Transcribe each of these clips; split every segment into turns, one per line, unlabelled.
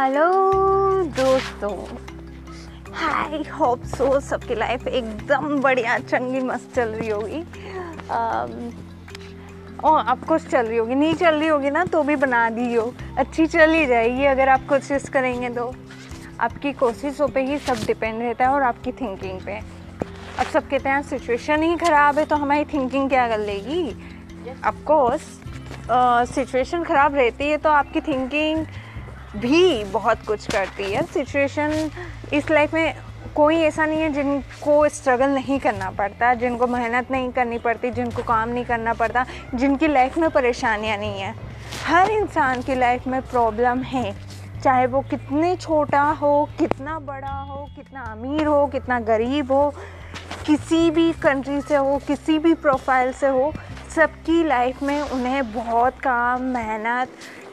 Hello दोस्तों। हाय hope so सबकी life एकदम बढ़िया चंगी मस्त चल रही होगी। और आपको चल रही होगी। नहीं चल रही होगी ना तो भी बना दी हो अच्छी चल ही जाएगी अगर आप कोशिश करेंगे तो। आपकी कोशिशों पे ही सब डिपेंड रहता है और आपकी थिंकिंग पे। अब सब कहते हैं सिचुएशन ही ख़राब है तो हमारी थिंकिंग क्या कर लेगी? ऑफकोर्स सिचुएशन ख़राब रहती है तो आपकी थिंकिंग भी बहुत कुछ करती है। सिचुएशन इस लाइफ में कोई ऐसा नहीं है जिनको स्ट्रगल नहीं करना पड़ता, जिनको मेहनत नहीं करनी पड़ती, जिनको काम नहीं करना पड़ता, जिनकी लाइफ में परेशानियाँ नहीं हैं। हर इंसान की लाइफ में प्रॉब्लम है। चाहे वो कितने छोटा हो, कितना बड़ा हो, कितना अमीर हो, कितना गरीब हो, किसी भी कंट्री से हो, किसी भी प्रोफ़ाइल से हो सबकी लाइफ में उन्हें बहुत काम, मेहनत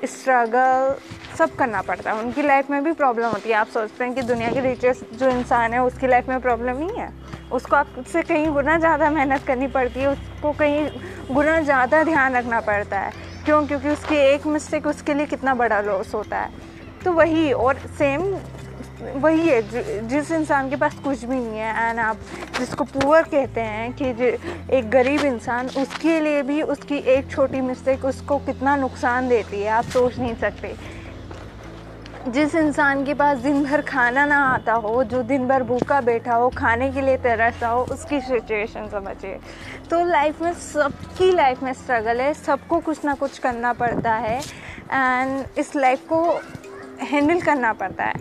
स्ट्रगल सब करना पड़ता है। उनकी लाइफ में भी प्रॉब्लम होती है। आप सोचते हैं कि दुनिया के रिचेस्ट जो इंसान है, उसकी लाइफ में प्रॉब्लम नहीं है? उसको आपसे कहीं गुना ज़्यादा मेहनत करनी पड़ती है, उसको कहीं गुना ज़्यादा ध्यान रखना पड़ता है। क्यों? क्योंकि उसकी एक मिस्टेक उसके लिए कितना बड़ा लॉस होता है। तो वही, और सेम वही है जिस इंसान के पास कुछ भी नहीं है एंड आप जिसको पुअर कहते हैं कि एक गरीब इंसान, उसके लिए भी उसकी एक छोटी मिस्टेक उसको कितना नुकसान देती है, आप सोच नहीं सकते। जिस इंसान के पास दिन भर खाना ना आता हो, जो दिन भर भूखा बैठा हो, खाने के लिए तरसता हो, उसकी सिचुएशन समझिए। तो लाइफ में सबकी लाइफ में स्ट्रगल है, सबको कुछ ना कुछ करना पड़ता है एंड इस लाइफ को हैंडल करना पड़ता है।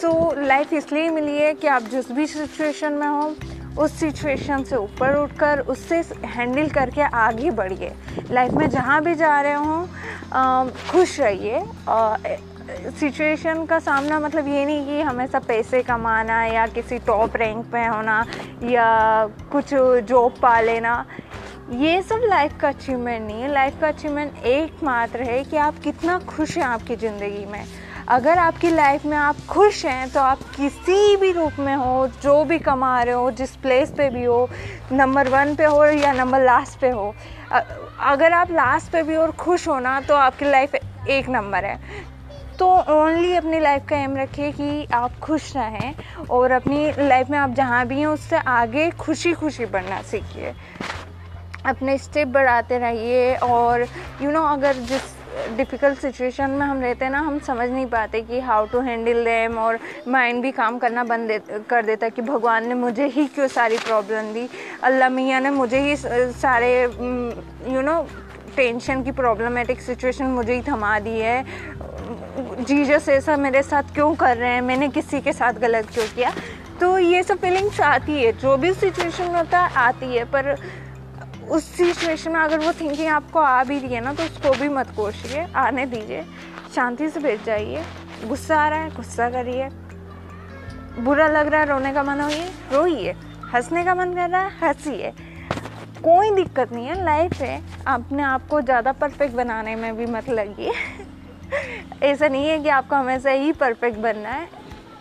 सो so, लाइफ इसलिए मिली है कि आप जिस भी सिचुएशन में हो उस सिचुएशन से ऊपर उठकर उससे हैंडल करके आगे बढ़िए। लाइफ में जहाँ भी जा रहे हों खुश रहिए। सिचुएशन का सामना मतलब ये नहीं कि हमेशा पैसे कमाना या किसी टॉप रैंक पे होना या कुछ जॉब पा लेना। ये सब लाइफ का अचीवमेंट नहीं है। लाइफ का अचीवमेंट एकमात्र है कि आप कितना खुश हैं आपकी ज़िंदगी में। अगर आपकी लाइफ में आप खुश हैं तो आप किसी भी रूप में हो जो भी कमा रहे हो जिस प्लेस पे भी हो नंबर वन पे हो या नंबर लास्ट पे हो अगर आप लास्ट पे भी और खुश हो ना तो आपकी लाइफ एक नंबर है। तो ओनली अपनी लाइफ का एम रखिए कि आप खुश रहें और अपनी लाइफ में आप जहाँ भी हैं उससे आगे खुशी खुशी बढ़ना सीखिए। अपने स्टेप बढ़ाते रहिए और यू you नो know, अगर जिस डिफ़िकल्ट सिचुएशन में हम रहते हैं ना हम समझ नहीं पाते कि हाउ टू हैंडल देम और माइंड भी काम करना बंद दे, कर देता है कि भगवान ने मुझे ही क्यों सारी प्रॉब्लम दी? अल्लाह मियाँ ने मुझे ही सारे यू नो टेंशन की प्रॉब्लमेटिक सिचुएशन मुझे ही थमा दी है। जीजस ऐसा मेरे साथ क्यों कर रहे हैं? मैंने किसी के साथ गलत क्यों किया? तो ये सब फीलिंग्स आती है जो भी सिचुएशन होता है आती है पर उस सिचुएशन में अगर वो थिंकिंग आपको आ भी रही है ना तो उसको भी मत कोशिए, आने दीजिए। शांति से बैठ जाइए। गुस्सा आ रहा है, गुस्सा करिए। बुरा लग रहा है, रोने का मन होइए रोइए। हंसने का मन कर रहा है, हंसीए। कोई दिक्कत नहीं है लाइफ है। अपने आप को ज़्यादा परफेक्ट बनाने में भी मत लगिए। ऐसा नहीं है कि आपको हमेशा ही परफेक्ट बनना है।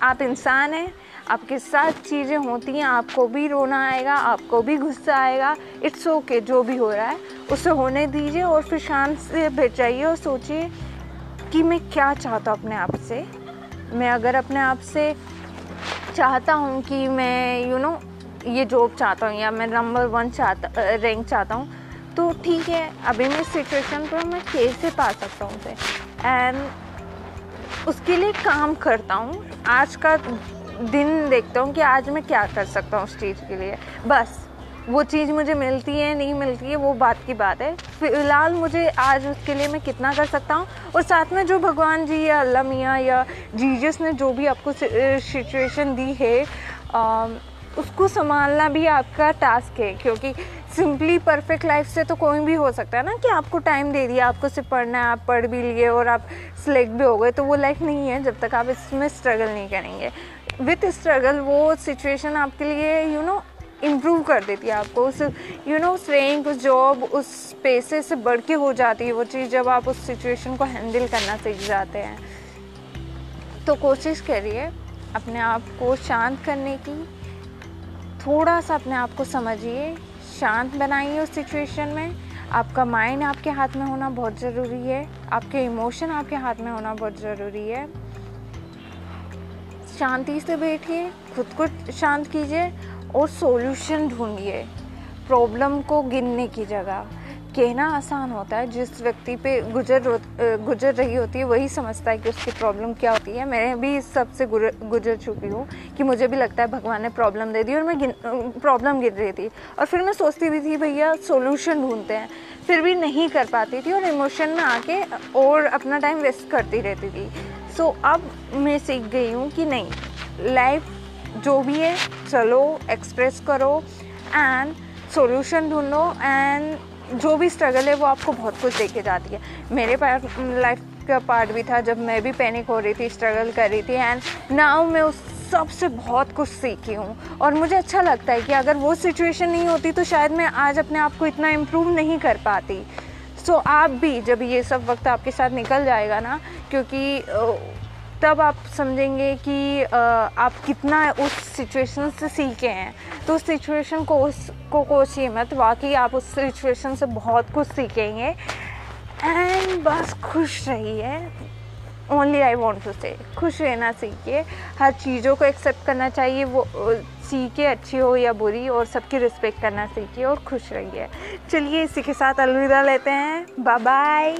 आप इंसान हैं आपके साथ चीज़ें होती हैं आपको भी रोना आएगा आपको भी गुस्सा आएगा। इट्स ओके okay, जो भी हो रहा है उसे होने दीजिए और फिर शांत से बैठ जाइए और सोचिए कि मैं क्या चाहता हूँ अपने आप से। मैं अगर अपने आप से चाहता हूँ कि मैं यू you नो know, ये जॉब चाहता हूँ या मैं नंबर वन चाहता रैंक चाहता हूँ तो ठीक है अभी मैं सिचुएशन पर मैं कैसे पा सकता हूँ उसे। एंड उसके लिए काम करता हूँ। आज का दिन देखता हूँ कि आज मैं क्या कर सकता हूँ उस चीज़ के लिए। बस वो चीज़ मुझे मिलती है नहीं मिलती है वो बात की बात है। फ़िलहाल मुझे आज उसके लिए मैं कितना कर सकता हूँ? और साथ में जो भगवान जी या अल्लाह मियाँ या जीजस ने जो भी आपको सिचुएशन दी है आ, उसको संभालना भी आपका टास्क है। क्योंकि सिंपली परफेक्ट लाइफ से तो कोई भी हो सकता है ना कि आपको टाइम दे दिया आपको सिर्फ़ पढ़ना है आप पढ़ भी लिए और आप सिलेक्ट भी हो गए तो वो लाइफ नहीं है जब तक आप इसमें स्ट्रगल नहीं करेंगे। विथ स्ट्रगल वो सिचुएशन आपके लिए यू नो इम्प्रूव कर देती है आपको। उस यू नो उस रैंक उस जॉब उस पैसे से बढ़ के हो जाती है वो चीज़ जब आप उस सिचुएशन को हैंडल करना सीख जाते हैं। तो कोशिश करिए अपने आप को शांत करने की। थोड़ा सा अपने आप को समझिए, शांत बनाइए उस सिचुएशन में। आपका माइंड आपके हाथ में होना बहुत ज़रूरी है, आपके इमोशन आपके हाथ में होना बहुत ज़रूरी है। शांति से बैठिए, खुद को शांत कीजिए और सॉल्यूशन ढूंढिए। प्रॉब्लम को गिनने की जगह। कहना आसान होता है, जिस व्यक्ति पे गुजर गुजर रही होती है, वही समझता है कि उसकी प्रॉब्लम क्या होती है। मैं भी इस सबसे गुजर गुजर चुकी हूँ कि मुझे भी लगता है भगवान ने प्रॉब्लम दे दी और मैं प्रॉब्लम गिर रही थी। और फिर मैं सोचती भी थी, भैया सोल्यूशन ढूंढते हैं। फिर भी नहीं कर पाती थी और इमोशन में आके और अपना टाइम वेस्ट करती रहती थी। सो so, अब मैं सीख गई हूँ कि नहीं लाइफ जो भी है चलो एक्सप्रेस करो एंड सॉल्यूशन ढूंढो एंड जो भी स्ट्रगल है वो आपको बहुत कुछ देके जाती है। मेरे लाइफ का पार्ट भी था जब मैं भी पैनिक हो रही थी स्ट्रगल कर रही थी एंड नाउ मैं उस सबसे बहुत कुछ सीखी हूँ। और मुझे अच्छा लगता है कि अगर वो सिचुएशन नहीं होती तो शायद मैं आज अपने आप को इतना इम्प्रूव नहीं कर पाती। सो so, आप भी जब ये सब वक्त आपके साथ निकल जाएगा ना क्योंकि तब आप समझेंगे कि आप कितना उस सिचुएशन से सीखे हैं। तो उस सिचुएशन को उस को कोचिए मत वाकई आप उस सिचुएशन से बहुत कुछ सीखेंगे। एंड बस खुश रहिए। ओनली आई वॉन्ट टू से खुश रहना सीखिए। हर चीज़ों को एक्सेप्ट करना चाहिए। वो सीखे अच्छी हो या बुरी, और सबकी रिस्पेक्ट करना सीखिए और खुश रहिए। चलिए इसी के साथ अलविदा लेते हैं। Bye bye